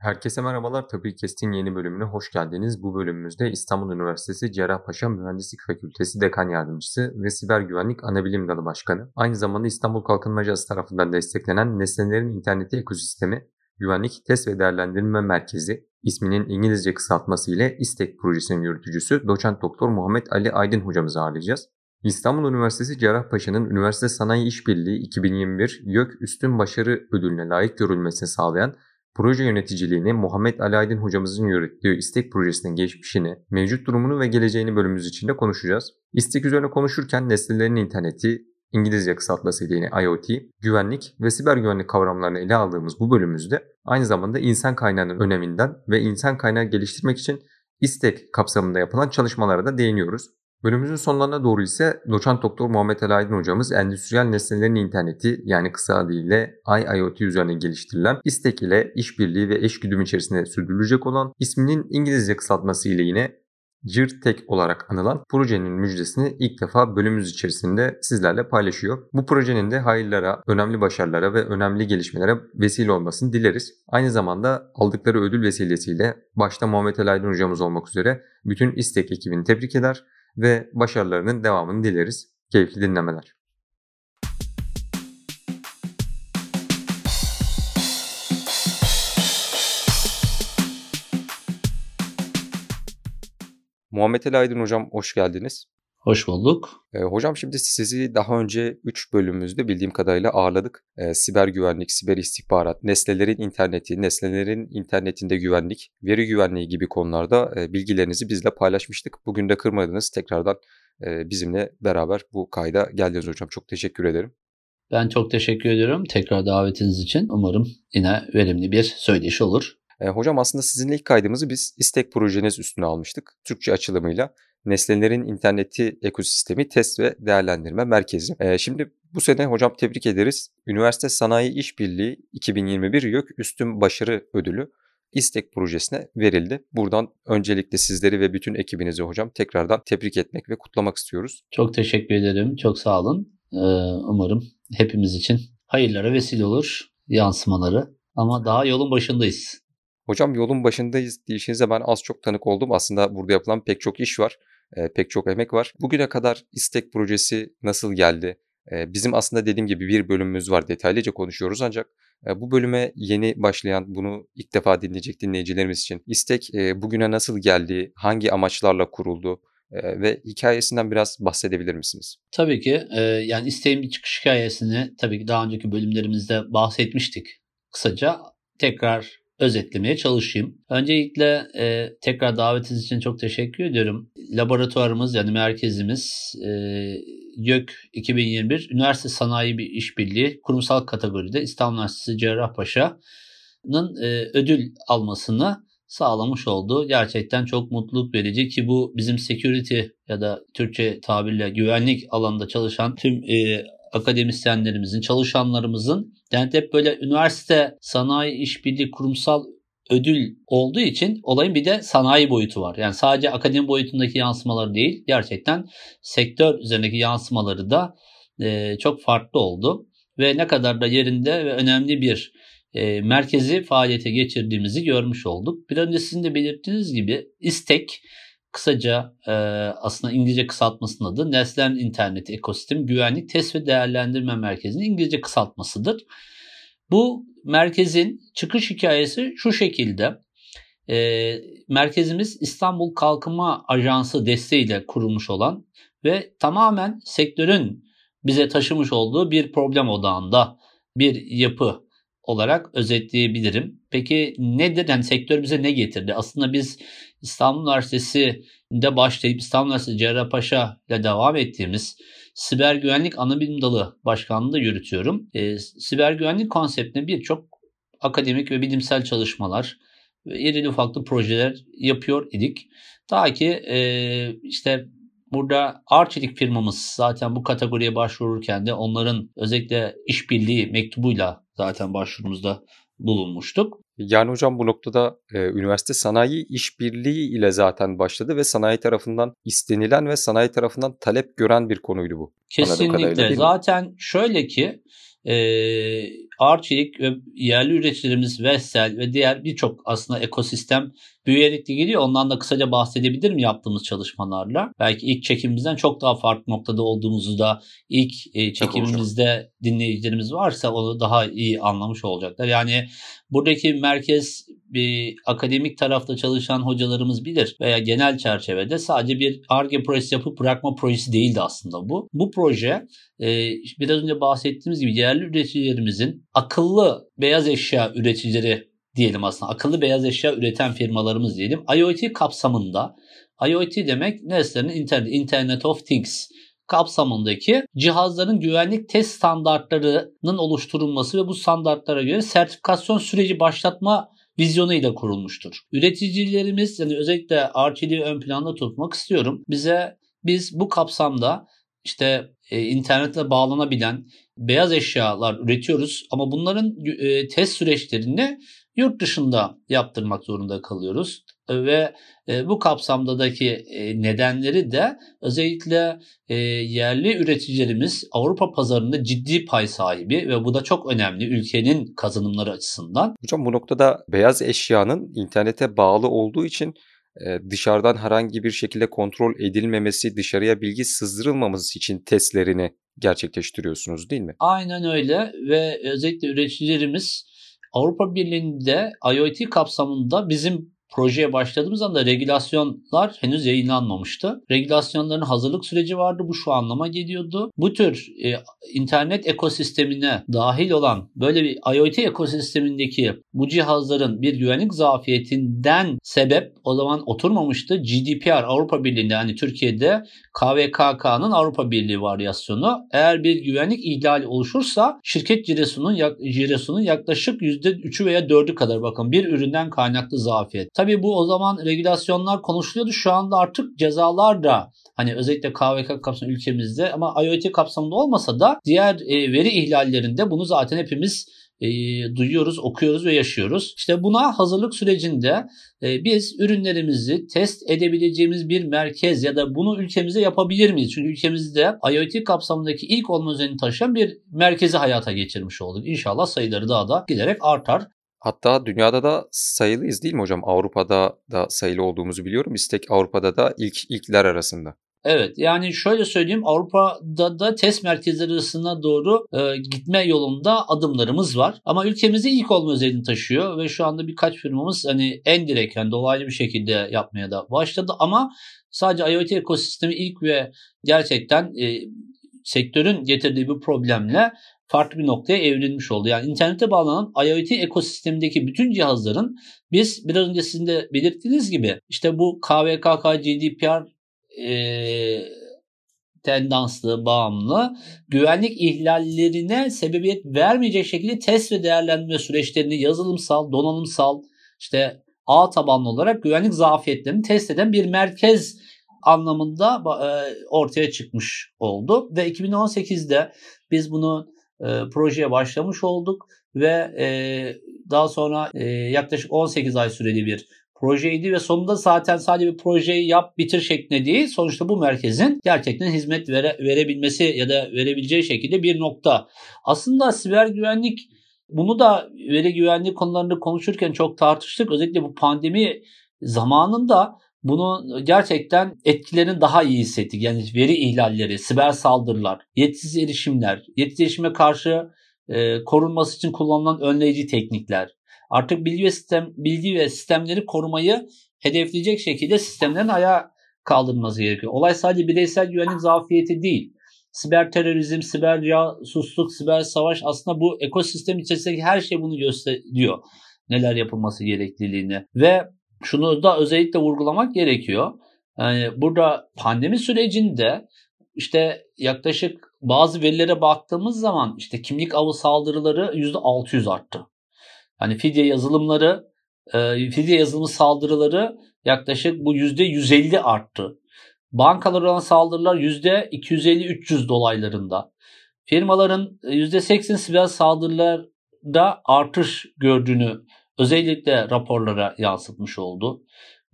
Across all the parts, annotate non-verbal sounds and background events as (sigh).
Herkese merhabalar. Tabii Kestin yeni bölümüne hoş geldiniz. Bu bölümümüzde İstanbul Üniversitesi Cerrahpaşa Mühendislik Fakültesi Dekan Yardımcısı ve Siber Güvenlik Anabilim Dalı Başkanı. Aynı zamanda İstanbul Kalkınma Ajansı tarafından desteklenen Nesnelerin İnterneti Ekosistemi Güvenlik Test ve Değerlendirme Merkezi isminin İngilizce kısaltması ile İSTEK projesinin yürütücüsü Doçent Doktor Muhammed Ali Aydın hocamızı ağırlayacağız. İstanbul Üniversitesi Cerrahpaşa'nın Üniversite Sanayi İşbirliği 2021 YÖK Üstün Başarı Ödülüne layık görülmesini sağlayan proje yöneticiliğini Muhammed Ali hocamızın yürüttüğü İstek projesinin geçmişini, mevcut durumunu ve geleceğini bölümümüz içinde konuşacağız. İstek üzerine konuşurken nesnelerin interneti, İngilizce kısaltmasıyla yine IoT, güvenlik ve siber güvenlik kavramlarını ele aldığımız bu bölümümüzde aynı zamanda insan kaynağının öneminden ve insan kaynağı geliştirmek için İstek kapsamında yapılan çalışmalara da değiniyoruz. Bölümümüzün sonlarına doğru ise doçent doktor Muhammed Ali Aydın hocamız endüstriyel nesnelerin interneti yani kısa adıyla IIoT üzerine geliştirilen İstek ile işbirliği ve eşgüdüm içerisinde sürdürülecek olan isminin İngilizce kısaltması ile yine JIRTEK olarak anılan projenin müjdesini ilk defa bölümümüz içerisinde sizlerle paylaşıyor. Bu projenin de hayırlara, önemli başarılara ve önemli gelişmelere vesile olmasını dileriz. Aynı zamanda aldıkları ödül vesilesiyle başta Muhammed Ali Aydın hocamız olmak üzere bütün İstek ekibini tebrik eder ve başarılarının devamını dileriz. Keyifli dinlemeler. Muhammed Ali Aydın Hocam hoş geldiniz. Hoş bulduk. E, hocam şimdi sizi daha önce 3 bölümümüzde bildiğim kadarıyla ağırladık. E, siber güvenlik, siber istihbarat, nesnelerin interneti, nesnelerin internetinde güvenlik, veri güvenliği gibi konularda e, bilgilerinizi bizle paylaşmıştık. Bugün de kırmadınız. Tekrardan e, bizimle beraber bu kayda geldiniz hocam. Çok teşekkür ederim. Ben çok teşekkür ediyorum tekrar davetiniz için. Umarım yine verimli bir söyleşi olur. E, hocam aslında sizinle ilk kaydımızı biz istek projeniz üstüne almıştık. Türkçe açılımıyla Nesnelerin İnterneti Ekosistemi Test ve Değerlendirme Merkezi. E, şimdi bu sene hocam tebrik ederiz. Üniversite Sanayi İşbirliği 2021 YÖK Üstün Başarı Ödülü İstek projesine verildi. Buradan öncelikle sizleri ve bütün ekibinizi hocam tekrardan tebrik etmek ve kutlamak istiyoruz. Çok teşekkür ederim. Çok sağ olun. Ee, umarım hepimiz için hayırlara vesile olur yansımaları. Ama daha yolun başındayız. Hocam yolun başındayız deyişinize ben az çok tanık oldum. Aslında burada yapılan pek çok iş var. E, pek çok emek var. Bugüne kadar istek projesi nasıl geldi? E, bizim aslında dediğim gibi bir bölümümüz var. Detaylıca konuşuyoruz ancak e, bu bölüme yeni başlayan, bunu ilk defa dinleyecek dinleyicilerimiz için istek e, bugüne nasıl geldi? Hangi amaçlarla kuruldu? Ve hikayesinden biraz bahsedebilir misiniz? Tabii ki. Yani isteğin bir çıkış hikayesini tabii ki daha önceki bölümlerimizde bahsetmiştik. Kısaca tekrar özetlemeye çalışayım. Öncelikle e, tekrar davetiniz için çok teşekkür ediyorum. Laboratuvarımız yani merkezimiz e, YÖK 2021 Üniversite Sanayi bir İşbirliği kurumsal kategoride İstanbul Üniversitesi Cerrahpaşa'nın e, ödül almasını sağlamış oldu. Gerçekten çok mutluluk verici ki bu bizim security ya da Türkçe tabirle güvenlik alanında çalışan tüm e, akademisyenlerimizin, çalışanlarımızın yani hep böyle üniversite sanayi işbirliği kurumsal ödül olduğu için olayın bir de sanayi boyutu var. Yani sadece akademi boyutundaki yansımaları değil, gerçekten sektör üzerindeki yansımaları da e, çok farklı oldu. Ve ne kadar da yerinde ve önemli bir e, merkezi faaliyete geçirdiğimizi görmüş olduk. Bir önce sizin belirttiğiniz gibi istek kısaca e, aslında İngilizce kısaltmasının adı Nesnelerin İnterneti Ekosistem Güvenlik Test ve Değerlendirme Merkezi'nin İngilizce kısaltmasıdır. Bu merkezin çıkış hikayesi şu şekilde. E, merkezimiz İstanbul Kalkınma Ajansı desteğiyle kurulmuş olan ve tamamen sektörün bize taşımış olduğu bir problem odağında bir yapı olarak özetleyebilirim. Peki nedir? Yani sektör bize ne getirdi? Aslında biz İstanbul Üniversitesi'nde başlayıp İstanbul Üniversitesi Cerrahpaşa ile devam ettiğimiz siber güvenlik anabilim dalı başkanlığı yürütüyorum. E, siber güvenlik konseptine birçok akademik ve bilimsel çalışmalar ve irili ufaklı projeler yapıyor idik. Ta ki e, işte Burada Arçelik firmamız zaten bu kategoriye başvururken de onların özellikle işbirliği mektubuyla zaten başvurumuzda bulunmuştuk. Yani hocam bu noktada e, üniversite sanayi işbirliği ile zaten başladı ve sanayi tarafından istenilen ve sanayi tarafından talep gören bir konuydu bu. Kesinlikle. Zaten şöyle ki e, Arçelik ve yerli üreticilerimiz Vestel ve diğer birçok aslında ekosistem büyüyerek de geliyor. Ondan da kısaca bahsedebilir mi yaptığımız çalışmalarla? Belki ilk çekimimizden çok daha farklı noktada olduğumuzu da ilk e, çekimimizde dinleyicilerimiz varsa onu daha iyi anlamış olacaklar. Yani buradaki merkez bir akademik tarafta çalışan hocalarımız bilir veya genel çerçevede sadece bir ARGE projesi yapıp bırakma projesi değildi aslında bu. Bu proje e, biraz önce bahsettiğimiz gibi yerli üreticilerimizin akıllı beyaz eşya üreticileri diyelim aslında akıllı beyaz eşya üreten firmalarımız diyelim IoT kapsamında IoT demek nesnelerin internet, Internet of Things kapsamındaki cihazların güvenlik test standartlarının oluşturulması ve bu standartlara göre sertifikasyon süreci başlatma vizyonuyla kurulmuştur. Üreticilerimiz yani özellikle RTD'yi ön planda tutmak istiyorum. Bize biz bu kapsamda işte e, internetle bağlanabilen beyaz eşyalar üretiyoruz ama bunların e, test süreçlerini yurt dışında yaptırmak zorunda kalıyoruz ve e, bu kapsamdaki e, nedenleri de özellikle e, yerli üreticilerimiz Avrupa pazarında ciddi pay sahibi ve bu da çok önemli ülkenin kazanımları açısından. Hocam bu noktada beyaz eşyanın internete bağlı olduğu için dışarıdan herhangi bir şekilde kontrol edilmemesi, dışarıya bilgi sızdırılmaması için testlerini gerçekleştiriyorsunuz değil mi? Aynen öyle ve özellikle üreticilerimiz Avrupa Birliği'nde IoT kapsamında bizim projeye başladığımız anda regülasyonlar henüz yayınlanmamıştı. Regülasyonların hazırlık süreci vardı. Bu şu anlama geliyordu. Bu tür e, internet ekosistemine dahil olan böyle bir IoT ekosistemindeki bu cihazların bir güvenlik zafiyetinden sebep o zaman oturmamıştı. GDPR Avrupa Birliği'nde yani Türkiye'de KVKK'nın Avrupa Birliği varyasyonu eğer bir güvenlik ihlali oluşursa şirket cirosunun, cirosunun yaklaşık %3'ü veya 4'ü kadar bakın bir üründen kaynaklı zafiyet. Tabii bu o zaman regülasyonlar konuşuluyordu. Şu anda artık cezalar da hani özellikle KVK kapsamında ülkemizde ama IoT kapsamında olmasa da diğer e, veri ihlallerinde bunu zaten hepimiz e, duyuyoruz, okuyoruz ve yaşıyoruz. İşte buna hazırlık sürecinde e, biz ürünlerimizi test edebileceğimiz bir merkez ya da bunu ülkemizde yapabilir miyiz? Çünkü ülkemizde IoT kapsamındaki ilk olma özelliğini taşıyan bir merkezi hayata geçirmiş olduk. İnşallah sayıları daha da giderek artar. Hatta dünyada da sayılıyız değil mi hocam? Avrupa'da da sayılı olduğumuzu biliyorum. İstek Avrupa'da da ilk ilkler arasında. Evet yani şöyle söyleyeyim Avrupa'da da test merkezleri arasına doğru e, gitme yolunda adımlarımız var. Ama ülkemizde ilk olma özelliğini taşıyor ve şu anda birkaç firmamız hani en direkt yani dolaylı bir şekilde yapmaya da başladı. Ama sadece IoT ekosistemi ilk ve gerçekten e, sektörün getirdiği bir problemle farklı bir noktaya evrilmiş oldu. Yani internete bağlanan IoT ekosistemindeki bütün cihazların biz biraz önce sizin de belirttiğiniz gibi işte bu KVKK, GDPR e, tendanslı, bağımlı güvenlik ihlallerine sebebiyet vermeyecek şekilde test ve değerlendirme süreçlerini yazılımsal, donanımsal, işte ağ tabanlı olarak güvenlik zafiyetlerini test eden bir merkez anlamında ortaya çıkmış oldu. Ve 2018'de biz bunu e, projeye başlamış olduk ve e, daha sonra e, yaklaşık 18 ay süreli bir projeydi ve sonunda zaten sadece bir projeyi yap bitir şeklinde değil sonuçta bu merkezin gerçekten hizmet vere, verebilmesi ya da verebileceği şekilde bir nokta. Aslında siber güvenlik bunu da veri güvenlik konularında konuşurken çok tartıştık. Özellikle bu pandemi zamanında bunu gerçekten etkilerini daha iyi hissettik. Yani veri ihlalleri, siber saldırılar, yetsiz erişimler, yetsiz erişime karşı e, korunması için kullanılan önleyici teknikler. Artık bilgi ve sistem bilgi ve sistemleri korumayı hedefleyecek şekilde sistemlerin ayağa kaldırılması gerekiyor. Olay sadece bireysel güvenlik zafiyeti değil. Siber terörizm, siber casusluk, siber savaş aslında bu ekosistem içerisindeki her şey bunu gösteriyor. Neler yapılması gerekliliğini ve şunu da özellikle vurgulamak gerekiyor. Yani burada pandemi sürecinde işte yaklaşık bazı verilere baktığımız zaman işte kimlik avı saldırıları %600 arttı. Hani fidye yazılımları, e, fidye yazılımı saldırıları yaklaşık bu %150 arttı. Bankalara olan saldırılar %250-300 dolaylarında. Firmaların %80 siber saldırılarda artış gördüğünü özellikle raporlara yansıtmış oldu.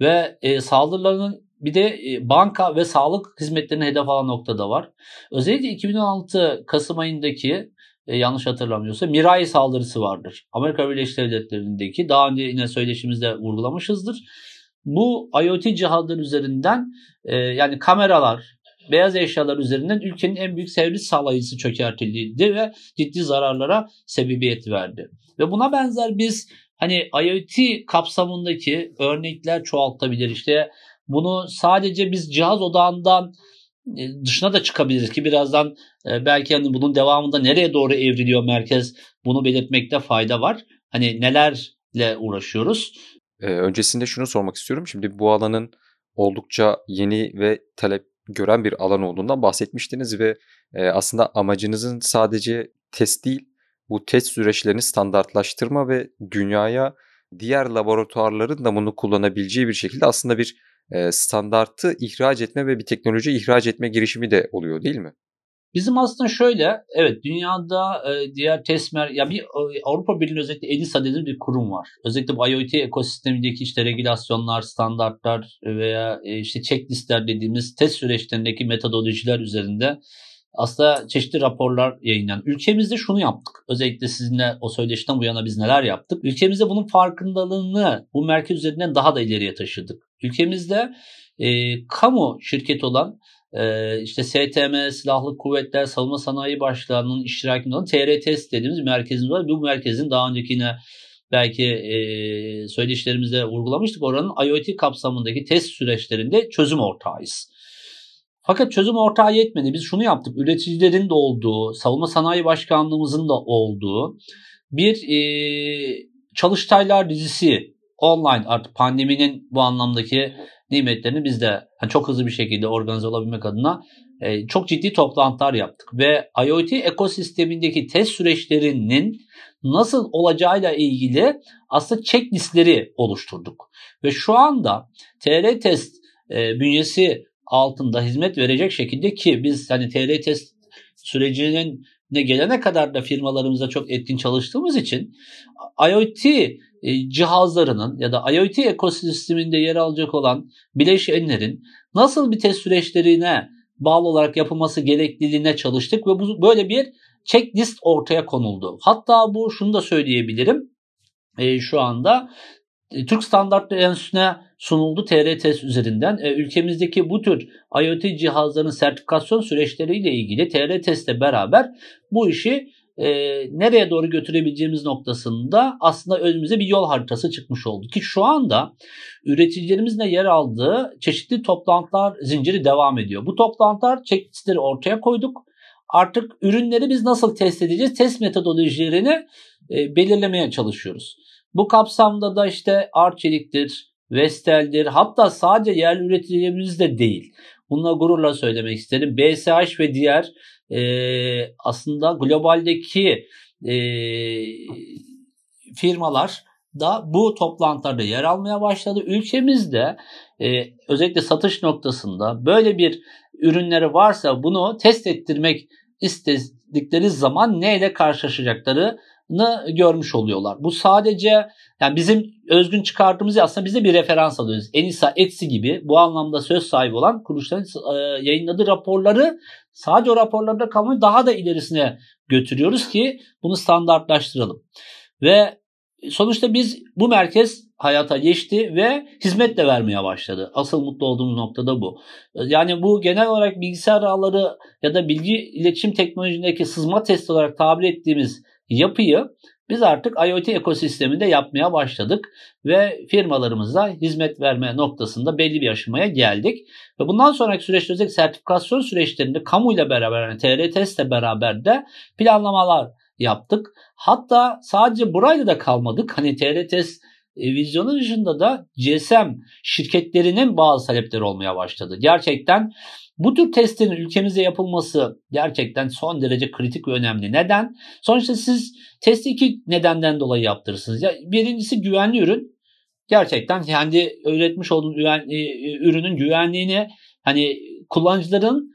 Ve e, saldırıların bir de e, banka ve sağlık hizmetlerine hedef alan noktada var. Özellikle 2016 Kasım ayındaki e, yanlış hatırlamıyorsa Mirai saldırısı vardır. Amerika Birleşik Devletleri'ndeki daha önce yine söyleşimizde vurgulamışızdır. Bu IoT cihazlar üzerinden e, yani kameralar, beyaz eşyalar üzerinden ülkenin en büyük servis sağlayıcısı çökertildi ve ciddi zararlara sebebiyet verdi. Ve buna benzer biz hani IoT kapsamındaki örnekler çoğaltabilir. İşte bunu sadece biz cihaz odağından e, dışına da çıkabiliriz ki birazdan e, belki hani bunun devamında nereye doğru evriliyor merkez bunu belirtmekte fayda var. Hani nelerle uğraşıyoruz? Ee, öncesinde şunu sormak istiyorum. Şimdi bu alanın oldukça yeni ve talep gören bir alan olduğundan bahsetmiştiniz ve e, aslında amacınızın sadece test değil, bu test süreçlerini standartlaştırma ve dünyaya diğer laboratuvarların da bunu kullanabileceği bir şekilde aslında bir e, standartı ihraç etme ve bir teknoloji ihraç etme girişimi de oluyor değil mi? Bizim aslında şöyle, evet dünyada e, diğer testmer, ya bir Avrupa Birliği özellikle ENISA dediğimiz bir kurum var. Özellikle bu IoT ekosistemindeki işte regülasyonlar, standartlar veya e, işte checklistler dediğimiz test süreçlerindeki metodolojiler üzerinde aslında çeşitli raporlar yayınlanan. Ülkemizde şunu yaptık. Özellikle sizinle o söyleşiden bu yana biz neler yaptık? Ülkemizde bunun farkındalığını bu merkez üzerinden daha da ileriye taşıdık. Ülkemizde e, kamu şirketi olan e, işte STM, Silahlı Kuvvetler, Savunma Sanayi Başkanlığı'nın iştirakinde olan TRTS dediğimiz merkezimiz var. Bu merkezin daha önceki yine belki e, söyleşilerimizde vurgulamıştık. Oranın IoT kapsamındaki test süreçlerinde çözüm ortağıyız. Fakat çözüm ortağı yetmedi. Biz şunu yaptık. Üreticilerin de olduğu, Savunma Sanayi Başkanlığımızın da olduğu bir e, çalıştaylar dizisi online artık pandeminin bu anlamdaki nimetlerini biz de yani çok hızlı bir şekilde organize olabilmek adına e, çok ciddi toplantılar yaptık ve IoT ekosistemindeki test süreçlerinin nasıl olacağıyla ilgili aslında checklistleri oluşturduk. Ve şu anda TR test e, bünyesi altında hizmet verecek şekilde ki biz hani TR test sürecinin ne gelene kadar da firmalarımıza çok etkin çalıştığımız için IoT e, cihazlarının ya da IoT ekosisteminde yer alacak olan bileşenlerin nasıl bir test süreçlerine bağlı olarak yapılması gerekliliğine çalıştık ve bu böyle bir checklist ortaya konuldu. Hatta bu şunu da söyleyebilirim. E, şu anda Türk Standartları Enstitüsü'ne sunuldu TRTS üzerinden. E, ülkemizdeki bu tür IoT cihazların sertifikasyon süreçleriyle ilgili TRTS ile beraber bu işi e, nereye doğru götürebileceğimiz noktasında aslında önümüze bir yol haritası çıkmış oldu. Ki şu anda üreticilerimizle yer aldığı çeşitli toplantılar zinciri devam ediyor. Bu toplantılar checklistleri ortaya koyduk. Artık ürünleri biz nasıl test edeceğiz? Test metodolojilerini e, belirlemeye çalışıyoruz. Bu kapsamda da işte Arçelik'tir, Vestel'dir hatta sadece yerli üreticilerimiz de değil. Bununla gururla söylemek isterim. BSH ve diğer e, aslında globaldeki e, firmalar da bu toplantılarda yer almaya başladı. Ülkemizde e, özellikle satış noktasında böyle bir ürünleri varsa bunu test ettirmek istedikleri zaman neyle karşılaşacakları görmüş oluyorlar. Bu sadece yani bizim özgün çıkardığımız aslında bize bir referans alıyoruz. Enisa, Etsi gibi bu anlamda söz sahibi olan kuruluşların e, yayınladığı raporları sadece o raporlarda kalmayı daha da ilerisine götürüyoruz ki bunu standartlaştıralım. Ve sonuçta biz bu merkez hayata geçti ve hizmet de vermeye başladı. Asıl mutlu olduğumuz nokta da bu. Yani bu genel olarak bilgisayar ağları ya da bilgi iletişim teknolojisindeki sızma testi olarak tabir ettiğimiz yapıyı biz artık IoT ekosisteminde yapmaya başladık ve firmalarımıza hizmet verme noktasında belli bir aşamaya geldik. Ve bundan sonraki süreçte özellikle sertifikasyon süreçlerinde kamuyla beraber yani TRTS ile beraber de planlamalar yaptık. Hatta sadece burayla da kalmadık. Hani TRTS e, vizyonu dışında da GSM şirketlerinin bazı talepleri olmaya başladı. Gerçekten bu tür testlerin ülkemizde yapılması gerçekten son derece kritik ve önemli. Neden? Sonuçta siz testi iki nedenden dolayı yaptırırsınız. Ya, birincisi güvenli ürün. Gerçekten kendi üretmiş olduğunuz e, ürünün güvenliğini hani kullanıcıların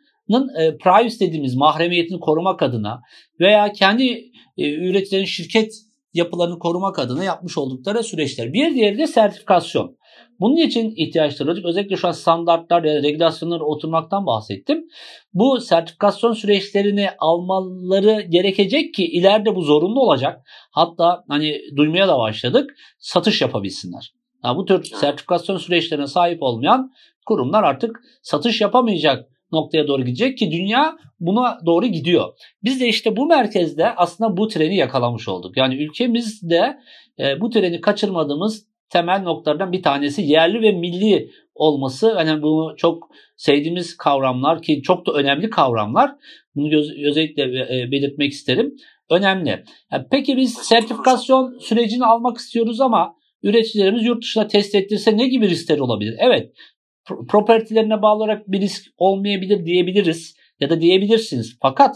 e, privacy dediğimiz mahremiyetini korumak adına veya kendi e, üretilerin şirket yapılarını korumak adına yapmış oldukları süreçler. Bir diğeri de sertifikasyon. Bunun için ihtiyaçları olacak. Özellikle şu an standartlar ya da regülasyonlara oturmaktan bahsettim. Bu sertifikasyon süreçlerini almaları gerekecek ki ileride bu zorunlu olacak. Hatta hani duymaya da başladık. Satış yapabilsinler. Yani bu tür sertifikasyon süreçlerine sahip olmayan kurumlar artık satış yapamayacak noktaya doğru gidecek ki dünya buna doğru gidiyor. Biz de işte bu merkezde aslında bu treni yakalamış olduk. Yani ülkemizde e, bu treni kaçırmadığımız temel noktalardan bir tanesi yerli ve milli olması. Yani bunu çok sevdiğimiz kavramlar ki çok da önemli kavramlar. Bunu göz, özellikle e, belirtmek isterim. Önemli. Peki biz sertifikasyon sürecini almak istiyoruz ama üreticilerimiz yurt dışına test ettirse ne gibi riskler olabilir? Evet propertilerine bağlı olarak bir risk olmayabilir diyebiliriz ya da diyebilirsiniz. Fakat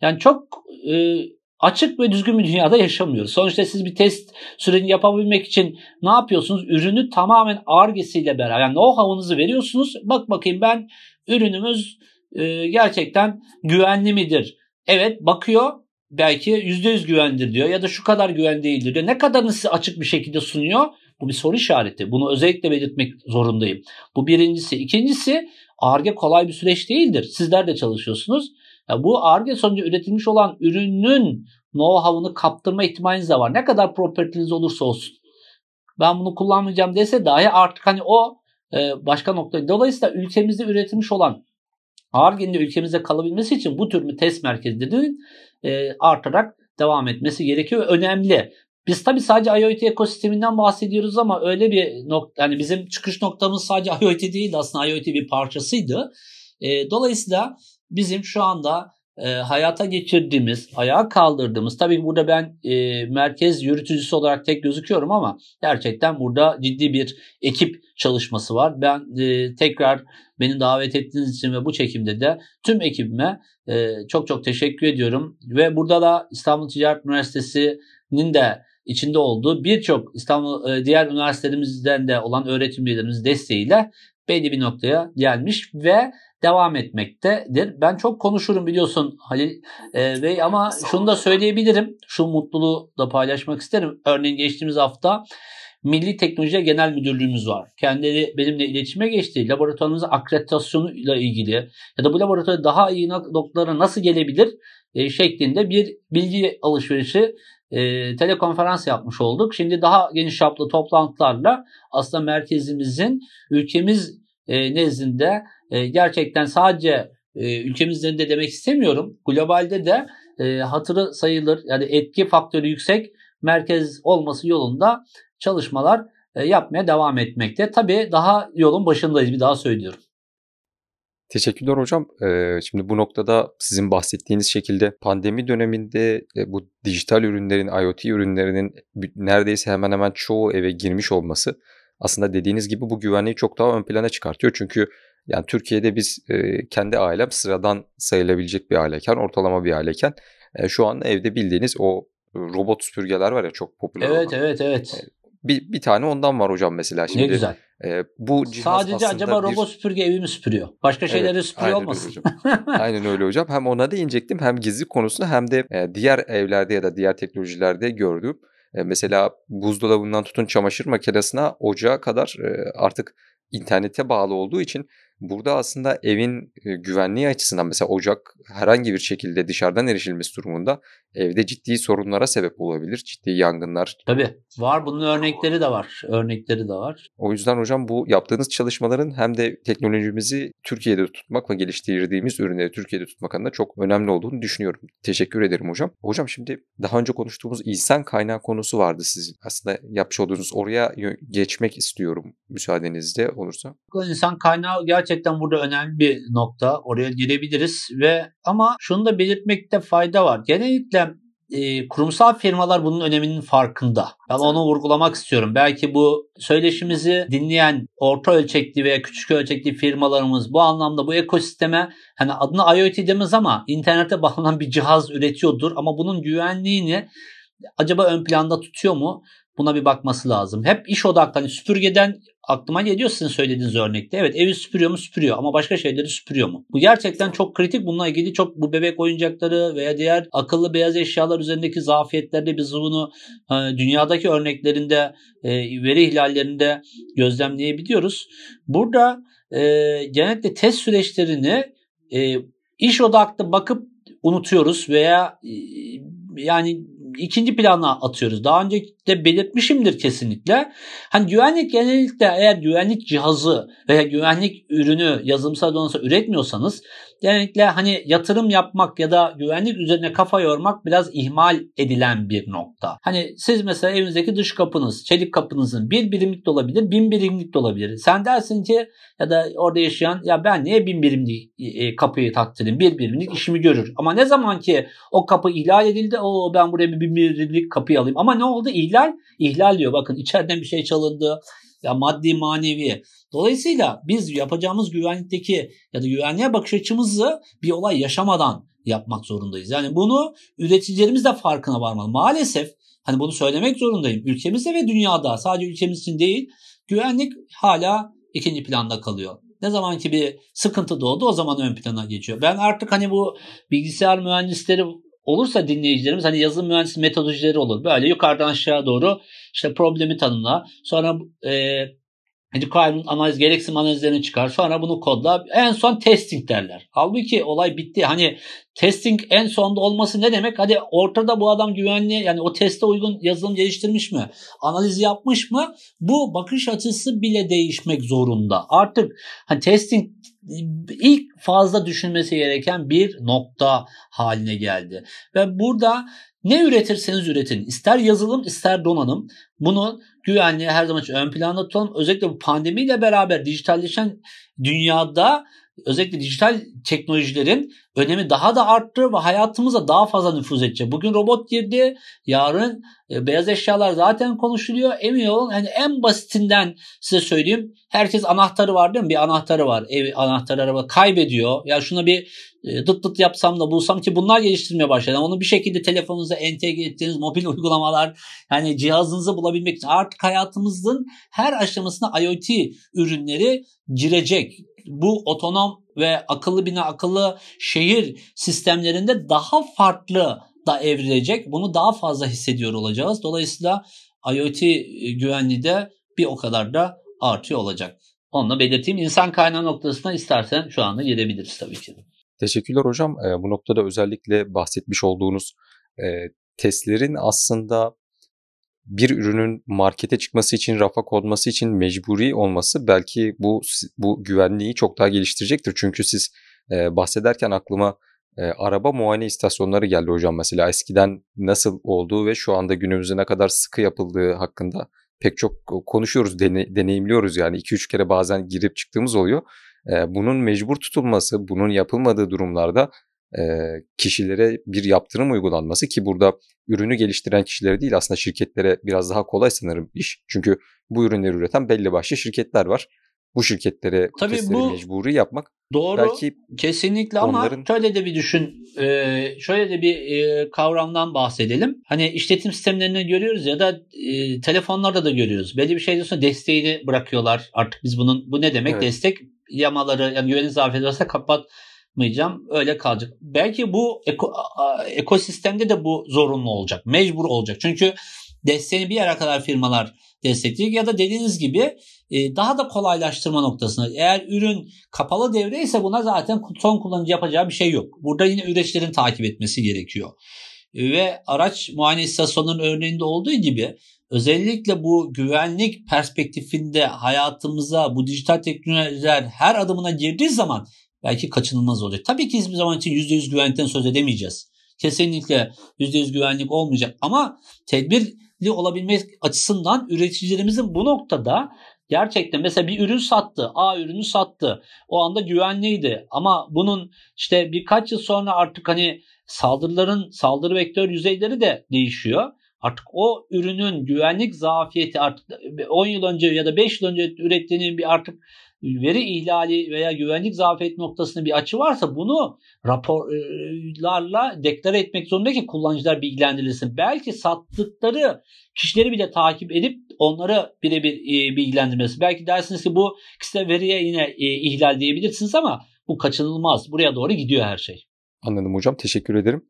yani çok e, açık ve düzgün bir dünyada yaşamıyoruz. Sonuçta siz bir test sürecini yapabilmek için ne yapıyorsunuz? Ürünü tamamen argesiyle beraber yani know-how'ınızı veriyorsunuz. Bak bakayım ben ürünümüz e, gerçekten güvenli midir? Evet bakıyor belki %100 güvendir diyor ya da şu kadar güven değildir diyor. Ne kadarını size açık bir şekilde sunuyor? Bu bir soru işareti. Bunu özellikle belirtmek zorundayım. Bu birincisi. İkincisi ARGE kolay bir süreç değildir. Sizler de çalışıyorsunuz. Ya bu ARGE sonucu üretilmiş olan ürünün know-how'ını kaptırma ihtimaliniz de var. Ne kadar propertiniz olursa olsun. Ben bunu kullanmayacağım dese dahi artık hani o e, başka nokta. Dolayısıyla ülkemizde üretilmiş olan ARGE'nin de ülkemizde kalabilmesi için bu tür test merkezlerinin e, artarak devam etmesi gerekiyor. Önemli. Biz tabii sadece IoT ekosisteminden bahsediyoruz ama öyle bir nokta yani bizim çıkış noktamız sadece (laughs) IoT değildi aslında IoT bir parçasıydı. E, dolayısıyla bizim şu anda e, hayata geçirdiğimiz, ayağa kaldırdığımız, tabii burada ben e, merkez yürütücüsü olarak tek gözüküyorum ama gerçekten burada ciddi bir ekip çalışması var. Ben e, tekrar beni davet ettiğiniz için ve bu çekimde de tüm ekibime e, çok çok teşekkür ediyorum. Ve burada da İstanbul Ticaret Üniversitesi'nin de içinde olduğu birçok İstanbul e, diğer üniversitelerimizden de olan öğretim üyelerimiz desteğiyle belli bir noktaya gelmiş ve devam etmektedir. Ben çok konuşurum biliyorsun Halil e, Bey ama şunu da söyleyebilirim. Şu mutluluğu da paylaşmak isterim. Örneğin geçtiğimiz hafta Milli Teknoloji Genel Müdürlüğümüz var. Kendileri benimle iletişime geçti. Laboratuvarımızın akreditasyonu ile ilgili ya da bu laboratuvar daha iyi noktalara nasıl gelebilir e, şeklinde bir bilgi alışverişi e, telekonferans yapmış olduk. Şimdi daha geniş çaplı toplantılarla aslında merkezimizin ülkemiz e, nezdinde e, gerçekten sadece e, ülkemizden de demek istemiyorum. Globalde de e, hatırı sayılır yani etki faktörü yüksek merkez olması yolunda çalışmalar e, yapmaya devam etmekte. Tabii daha yolun başındayız bir daha söylüyorum. Teşekkürler hocam. Ee, şimdi bu noktada sizin bahsettiğiniz şekilde pandemi döneminde e, bu dijital ürünlerin, IoT ürünlerinin neredeyse hemen hemen çoğu eve girmiş olması aslında dediğiniz gibi bu güvenliği çok daha ön plana çıkartıyor. Çünkü yani Türkiye'de biz e, kendi ailem sıradan sayılabilecek bir aileken, ortalama bir aileken e, şu an evde bildiğiniz o robot süpürgeler var ya çok popüler Evet, olan. evet, evet. Bir, bir tane ondan var hocam mesela. Şimdi, ne güzel. E, bu cihaz Sadece acaba bir... robot süpürge evi mi süpürüyor? Başka evet, şeyleri süpürüyor aynen olmasın? Öyle hocam. aynen öyle hocam. Hem ona değinecektim hem gizli konusunda hem de e, diğer evlerde ya da diğer teknolojilerde gördüğüm e, mesela buzdolabından tutun çamaşır makinesine ocağa kadar e, artık internete bağlı olduğu için Burada aslında evin güvenliği açısından mesela ocak herhangi bir şekilde dışarıdan erişilmesi durumunda evde ciddi sorunlara sebep olabilir. Ciddi yangınlar. Tabii var bunun örnekleri de var. Örnekleri de var. O yüzden hocam bu yaptığınız çalışmaların hem de teknolojimizi Türkiye'de tutmak ve geliştirdiğimiz ürünleri Türkiye'de tutmak adına çok önemli olduğunu düşünüyorum. Teşekkür ederim hocam. Hocam şimdi daha önce konuştuğumuz insan kaynağı konusu vardı sizin. Aslında yapmış olduğunuz oraya geçmek istiyorum müsaadenizle olursa. İnsan kaynağı gerçekten gerçekten burada önemli bir nokta. Oraya girebiliriz ve ama şunu da belirtmekte fayda var. Genellikle e, kurumsal firmalar bunun öneminin farkında. Ben onu vurgulamak istiyorum. Belki bu söyleşimizi dinleyen orta ölçekli veya küçük ölçekli firmalarımız bu anlamda bu ekosisteme hani adını IoT demez ama internete bağlanan bir cihaz üretiyordur ama bunun güvenliğini acaba ön planda tutuyor mu? Buna bir bakması lazım. Hep iş odaklı. Hani süpürgeden aklıma geliyor sizin söylediğiniz örnekte. Evet evi süpürüyor mu süpürüyor ama başka şeyleri süpürüyor mu? Bu gerçekten çok kritik. Bununla ilgili çok bu bebek oyuncakları veya diğer akıllı beyaz eşyalar üzerindeki zafiyetlerde biz bunu e, dünyadaki örneklerinde e, veri ihlallerinde gözlemleyebiliyoruz. Burada e, genellikle test süreçlerini e, iş odaklı bakıp unutuyoruz veya e, yani ikinci plana atıyoruz. Daha önce de belirtmişimdir kesinlikle. Hani güvenlik genellikle eğer güvenlik cihazı veya güvenlik ürünü yazılımsal donanımsa üretmiyorsanız genellikle hani yatırım yapmak ya da güvenlik üzerine kafa yormak biraz ihmal edilen bir nokta. Hani siz mesela evinizdeki dış kapınız, çelik kapınızın bir birimlik de olabilir, bin birimlik de olabilir. Sen dersin ki ya da orada yaşayan ya ben niye bin birimlik e, kapıyı taktırayım? Bir birimlik işimi görür. Ama ne zaman ki o kapı ihlal edildi o ben buraya bir bin birimlik kapıyı alayım. Ama ne oldu? İhlal, ihlal diyor. Bakın içeriden bir şey çalındı. Ya maddi manevi. Dolayısıyla biz yapacağımız güvenlikteki ya da güvenliğe bakış açımızı bir olay yaşamadan yapmak zorundayız. Yani bunu üreticilerimiz de farkına varmalı. Maalesef hani bunu söylemek zorundayım. Ülkemizde ve dünyada sadece ülkemiz için değil güvenlik hala ikinci planda kalıyor. Ne zaman ki bir sıkıntı doğdu o zaman ön plana geçiyor. Ben artık hani bu bilgisayar mühendisleri olursa dinleyicilerimiz hani yazılım mühendisi metodolojileri olur. Böyle yukarıdan aşağı doğru işte problemi tanımla. Sonra e, requirement analiz, gereksinim analizlerini çıkar. Sonra bunu kodla. En son testing derler. Halbuki olay bitti. Hani testing en sonda olması ne demek? Hadi ortada bu adam güvenli yani o teste uygun yazılım geliştirmiş mi? Analiz yapmış mı? Bu bakış açısı bile değişmek zorunda. Artık hani testing ilk fazla düşünmesi gereken bir nokta haline geldi. Ve burada ne üretirseniz üretin. ister yazılım ister donanım. Bunu güvenliği her zaman ön planda tutalım. Özellikle bu pandemiyle beraber dijitalleşen dünyada özellikle dijital teknolojilerin önemi daha da arttı ve hayatımıza daha fazla nüfuz edecek. Bugün robot girdi, yarın e, beyaz eşyalar zaten konuşuluyor. Emin olun hani en basitinden size söyleyeyim. Herkes anahtarı var değil mi? Bir anahtarı var. Ev anahtarı araba kaybediyor. Ya şuna bir e, dıt dıt yapsam da bulsam ki bunlar geliştirmeye başladı. Onu bir şekilde telefonunuza entegre ettiğiniz mobil (laughs) uygulamalar yani cihazınızı bulabilmek için artık hayatımızın her aşamasına IoT ürünleri girecek. Bu otonom ve akıllı bina, akıllı şehir sistemlerinde daha farklı da evrilecek. Bunu daha fazla hissediyor olacağız. Dolayısıyla IoT güvenliği de bir o kadar da artıyor olacak. Onu da belirteyim. İnsan kaynağı noktasına istersen şu anda gelebiliriz tabii ki. Teşekkürler hocam. Bu noktada özellikle bahsetmiş olduğunuz testlerin aslında bir ürünün markete çıkması için, rafa konması için mecburi olması belki bu bu güvenliği çok daha geliştirecektir. Çünkü siz e, bahsederken aklıma e, araba muayene istasyonları geldi hocam mesela eskiden nasıl olduğu ve şu anda günümüzde ne kadar sıkı yapıldığı hakkında pek çok konuşuyoruz, dene, deneyimliyoruz yani 2-3 kere bazen girip çıktığımız oluyor. E, bunun mecbur tutulması, bunun yapılmadığı durumlarda e, kişilere bir yaptırım uygulanması ki burada ürünü geliştiren kişilere değil aslında şirketlere biraz daha kolay sanırım iş. Çünkü bu ürünleri üreten belli başlı şirketler var. Bu şirketlere Tabii bu mecburi yapmak doğru belki kesinlikle onların... ama şöyle de bir düşün e, şöyle de bir e, kavramdan bahsedelim. Hani işletim sistemlerini görüyoruz ya da e, telefonlarda da görüyoruz. Belli bir şey diyorsun desteğini bırakıyorlar. Artık biz bunun bu ne demek? Evet. Destek yamaları yani güvenlik zafiyeti varsa kapat yapmayacağım. Öyle kalacak. Belki bu eko, ekosistemde de bu zorunlu olacak. Mecbur olacak. Çünkü desteğini bir yere kadar firmalar destekleyecek ya da dediğiniz gibi e, daha da kolaylaştırma noktasına. Eğer ürün kapalı devre ise buna zaten son kullanıcı yapacağı bir şey yok. Burada yine üreticilerin takip etmesi gerekiyor. Ve araç muayene istasyonlarının örneğinde olduğu gibi özellikle bu güvenlik perspektifinde hayatımıza bu dijital teknolojiler her adımına girdiği zaman belki kaçınılmaz olacak. Tabii ki hiçbir zaman için %100 güvenlikten söz edemeyeceğiz. Kesinlikle %100 güvenlik olmayacak ama tedbirli olabilmek açısından üreticilerimizin bu noktada gerçekten mesela bir ürün sattı. A ürünü sattı. O anda güvenliydi. Ama bunun işte birkaç yıl sonra artık hani saldırıların saldırı vektör yüzeyleri de değişiyor. artık o ürünün güvenlik zafiyeti artık 10 yıl önce ya da 5 yıl önce ürettiğinin bir artık veri ihlali veya güvenlik zafiyet noktasında bir açı varsa bunu raporlarla deklare etmek zorunda ki kullanıcılar bilgilendirilsin. Belki sattıkları kişileri bile takip edip onları birebir e, bilgilendirmesi. Belki dersiniz ki bu kişisel veriye yine e, ihlal diyebilirsiniz ama bu kaçınılmaz. Buraya doğru gidiyor her şey. Anladım hocam. Teşekkür ederim.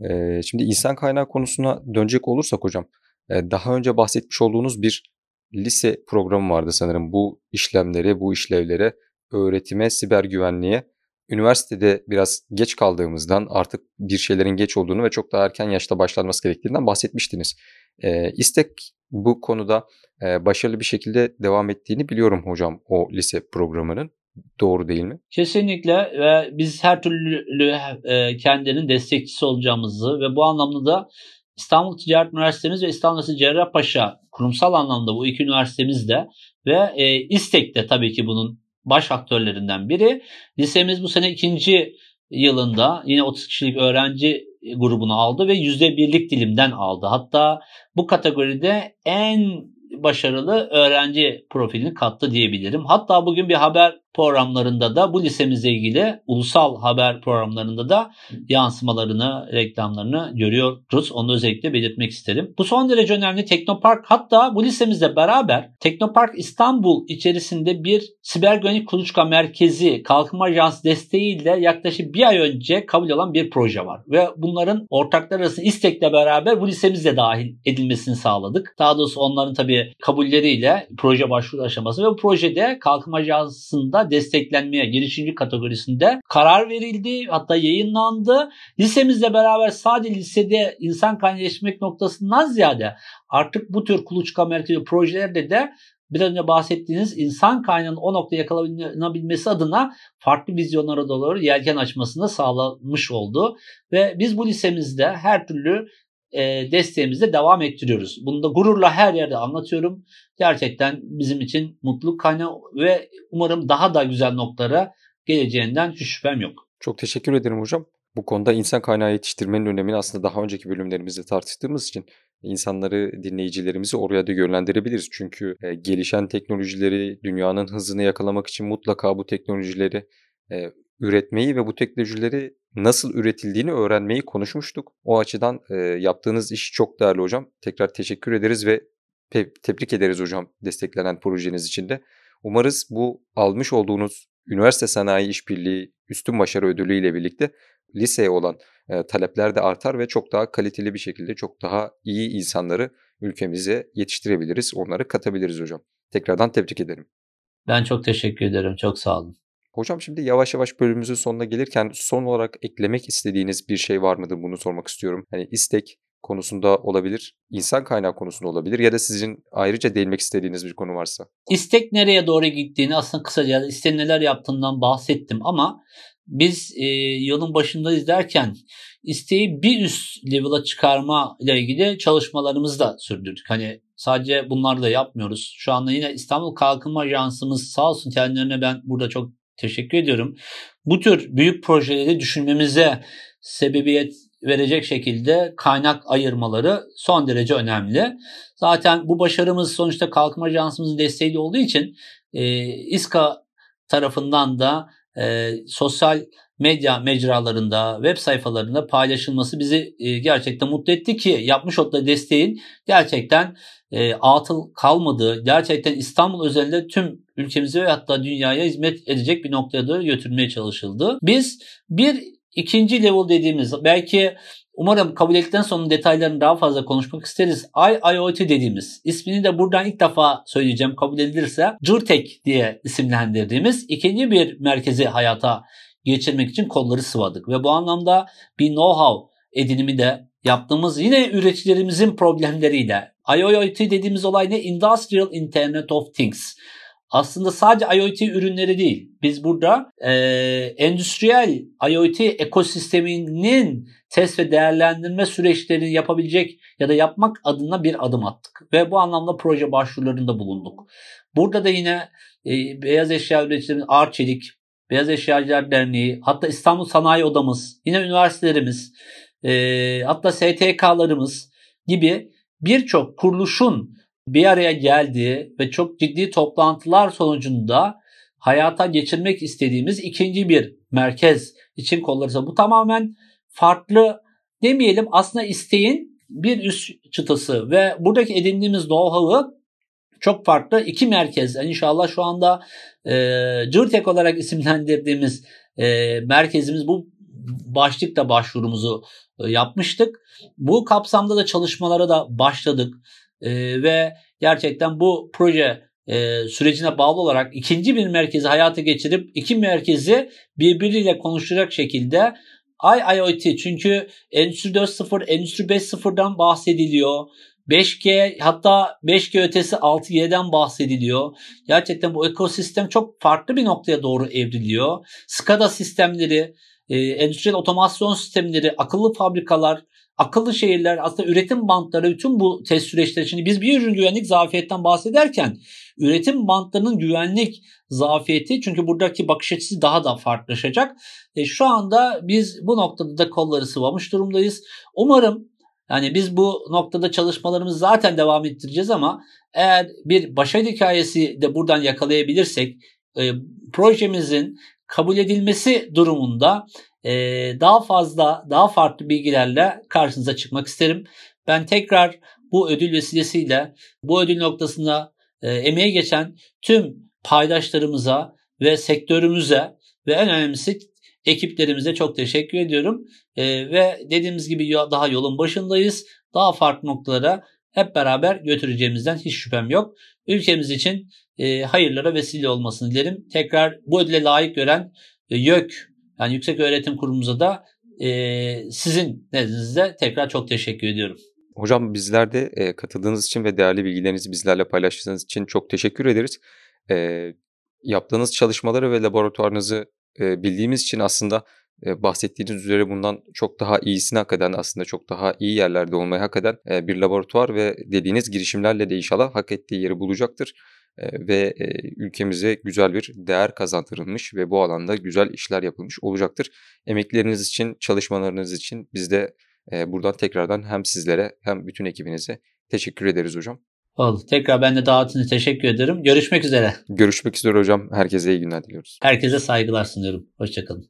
Ee, şimdi insan kaynağı konusuna dönecek olursak hocam, e, daha önce bahsetmiş olduğunuz bir lise programı vardı sanırım. Bu işlemleri, bu işlevlere, öğretime, siber güvenliğe üniversitede biraz geç kaldığımızdan artık bir şeylerin geç olduğunu ve çok daha erken yaşta başlanması gerektiğinden bahsetmiştiniz. E, istek bu konuda e, başarılı bir şekilde devam ettiğini biliyorum hocam o lise programının. Doğru değil mi? Kesinlikle ve biz her türlü e, kendilerinin destekçisi olacağımızı ve bu anlamda da İstanbul Ticaret Üniversitemiz ve İstanbul Cerrahpaşa kurumsal anlamda bu iki üniversitemiz de ve e, İSTEK de tabii ki bunun baş aktörlerinden biri. Lisemiz bu sene ikinci yılında yine 30 kişilik öğrenci grubunu aldı ve %1'lik dilimden aldı. Hatta bu kategoride en başarılı öğrenci profilini kattı diyebilirim. Hatta bugün bir haber programlarında da bu lisemizle ilgili ulusal haber programlarında da yansımalarını, reklamlarını görüyoruz. Onu özellikle belirtmek isterim. Bu son derece önemli. Teknopark hatta bu lisemizle beraber Teknopark İstanbul içerisinde bir siber güvenlik kuluçka merkezi kalkınma ajansı desteğiyle yaklaşık bir ay önce kabul olan bir proje var. Ve bunların ortaklar arasında istekle beraber bu lisemizle dahil edilmesini sağladık. Daha doğrusu onların tabii kabulleriyle proje başvuru aşaması ve bu projede kalkınma ajansında desteklenmeye girişimci kategorisinde karar verildi. Hatta yayınlandı. Lisemizle beraber sadece lisede insan kaynaklaşmak noktasından ziyade artık bu tür kuluçka merkezi projelerde de biraz önce bahsettiğiniz insan kaynağının o noktaya yakalanabilmesi adına farklı vizyonlara doğru yelken açmasını sağlamış oldu. Ve biz bu lisemizde her türlü e, desteğimizde devam ettiriyoruz. Bunu da gururla her yerde anlatıyorum. Gerçekten bizim için mutluluk kaynağı ve umarım daha da güzel noktalara geleceğinden hiç şüphem yok. Çok teşekkür ederim hocam. Bu konuda insan kaynağı yetiştirmenin önemini aslında daha önceki bölümlerimizde tartıştığımız için insanları, dinleyicilerimizi oraya da yönlendirebiliriz. Çünkü e, gelişen teknolojileri, dünyanın hızını yakalamak için mutlaka bu teknolojileri e, üretmeyi ve bu teknolojileri nasıl üretildiğini öğrenmeyi konuşmuştuk. O açıdan e, yaptığınız iş çok değerli hocam. Tekrar teşekkür ederiz ve te- tebrik ederiz hocam desteklenen projeniz için de. Umarız bu almış olduğunuz üniversite sanayi işbirliği üstün başarı ödülü ile birlikte liseye olan e, talepler de artar ve çok daha kaliteli bir şekilde çok daha iyi insanları ülkemize yetiştirebiliriz. Onları katabiliriz hocam. Tekrardan tebrik ederim. Ben çok teşekkür ederim. Çok sağ olun. Hocam şimdi yavaş yavaş bölümümüzün sonuna gelirken son olarak eklemek istediğiniz bir şey var mıdır bunu sormak istiyorum. Hani istek konusunda olabilir, insan kaynağı konusunda olabilir ya da sizin ayrıca değinmek istediğiniz bir konu varsa. İstek nereye doğru gittiğini aslında kısaca isteğin neler yaptığından bahsettim ama biz e, yolun başında izlerken isteği bir üst level'a çıkarma ile ilgili çalışmalarımızı da sürdürdük. Hani sadece bunları da yapmıyoruz. Şu anda yine İstanbul Kalkınma Ajansımız sağ olsun kendilerine ben burada çok teşekkür ediyorum. Bu tür büyük projeleri düşünmemize sebebiyet verecek şekilde kaynak ayırmaları son derece önemli. Zaten bu başarımız sonuçta Kalkınma Ajansımızın desteğiyle olduğu için e, İSKA tarafından da e, sosyal medya mecralarında, web sayfalarında paylaşılması bizi e, gerçekten mutlu etti ki yapmış olduğu desteğin gerçekten e, atıl kalmadığı, gerçekten İstanbul özelinde tüm ülkemize ve hatta dünyaya hizmet edecek bir noktaya doğru götürmeye çalışıldı. Biz bir ikinci level dediğimiz belki Umarım kabul edildikten sonra detaylarını daha fazla konuşmak isteriz. IIoT dediğimiz ismini de buradan ilk defa söyleyeceğim kabul edilirse Jurtek diye isimlendirdiğimiz ikinci bir merkezi hayata geçirmek için kolları sıvadık. Ve bu anlamda bir know-how edinimi de yaptığımız yine üreticilerimizin problemleriyle. IoT dediğimiz olay ne? Industrial Internet of Things. Aslında sadece IoT ürünleri değil. Biz burada e, endüstriyel IoT ekosisteminin test ve değerlendirme süreçlerini yapabilecek ya da yapmak adına bir adım attık. Ve bu anlamda proje başvurularında bulunduk. Burada da yine e, Beyaz Eşya Üreticilerimiz Arçelik, Beyaz Eşyacılar Derneği, hatta İstanbul Sanayi Odamız, yine üniversitelerimiz, e, hatta STK'larımız gibi birçok kuruluşun bir araya geldiği ve çok ciddi toplantılar sonucunda hayata geçirmek istediğimiz ikinci bir merkez için kollarsa bu tamamen farklı demeyelim aslında isteğin bir üst çıtası ve buradaki edindiğimiz know-how'ı çok farklı iki merkez inşallah şu anda e, Cırtek olarak isimlendirdiğimiz e, merkezimiz bu başlıkta başvurumuzu e, yapmıştık. Bu kapsamda da çalışmalara da başladık e, ve gerçekten bu proje e, sürecine bağlı olarak ikinci bir merkezi hayata geçirip iki merkezi birbiriyle konuşacak şekilde IIoT çünkü Endüstri 4.0, Endüstri 5.0'dan bahsediliyor. 5G hatta 5G ötesi 6G'den bahsediliyor. Gerçekten bu ekosistem çok farklı bir noktaya doğru evriliyor. SCADA sistemleri, e, endüstriyel otomasyon sistemleri, akıllı fabrikalar, akıllı şehirler, aslında üretim bantları, bütün bu test süreçleri. Şimdi biz bir ürün güvenlik zafiyetten bahsederken üretim bantlarının güvenlik zafiyeti çünkü buradaki bakış açısı daha da farklılaşacak. E, şu anda biz bu noktada da kolları sıvamış durumdayız. Umarım yani biz bu noktada çalışmalarımızı zaten devam ettireceğiz ama eğer bir başarı hikayesi de buradan yakalayabilirsek e, projemizin kabul edilmesi durumunda e, daha fazla, daha farklı bilgilerle karşınıza çıkmak isterim. Ben tekrar bu ödül vesilesiyle bu ödül noktasında e, emeğe geçen tüm paydaşlarımıza ve sektörümüze ve en önemlisi ekiplerimize çok teşekkür ediyorum. E, ve dediğimiz gibi daha yolun başındayız. Daha farklı noktalara hep beraber götüreceğimizden hiç şüphem yok. Ülkemiz için e, hayırlara vesile olmasını dilerim. Tekrar bu ödüle layık gören e, YÖK yani Yüksek Öğretim Kurumu'za da e, sizin nezdinizde tekrar çok teşekkür ediyorum. Hocam bizler de e, katıldığınız için ve değerli bilgilerinizi bizlerle paylaştığınız için çok teşekkür ederiz. E, yaptığınız çalışmaları ve laboratuvarınızı bildiğimiz için aslında bahsettiğiniz üzere bundan çok daha iyisini hak eden aslında çok daha iyi yerlerde olmayı hak eden bir laboratuvar ve dediğiniz girişimlerle de inşallah hak ettiği yeri bulacaktır. Ve ülkemize güzel bir değer kazandırılmış ve bu alanda güzel işler yapılmış olacaktır. Emekleriniz için, çalışmalarınız için biz de buradan tekrardan hem sizlere hem bütün ekibinize teşekkür ederiz hocam. Oldu. Tekrar ben de davetinize teşekkür ederim. Görüşmek üzere. Görüşmek üzere hocam. Herkese iyi günler diliyoruz. Herkese saygılar sunuyorum. Hoşçakalın.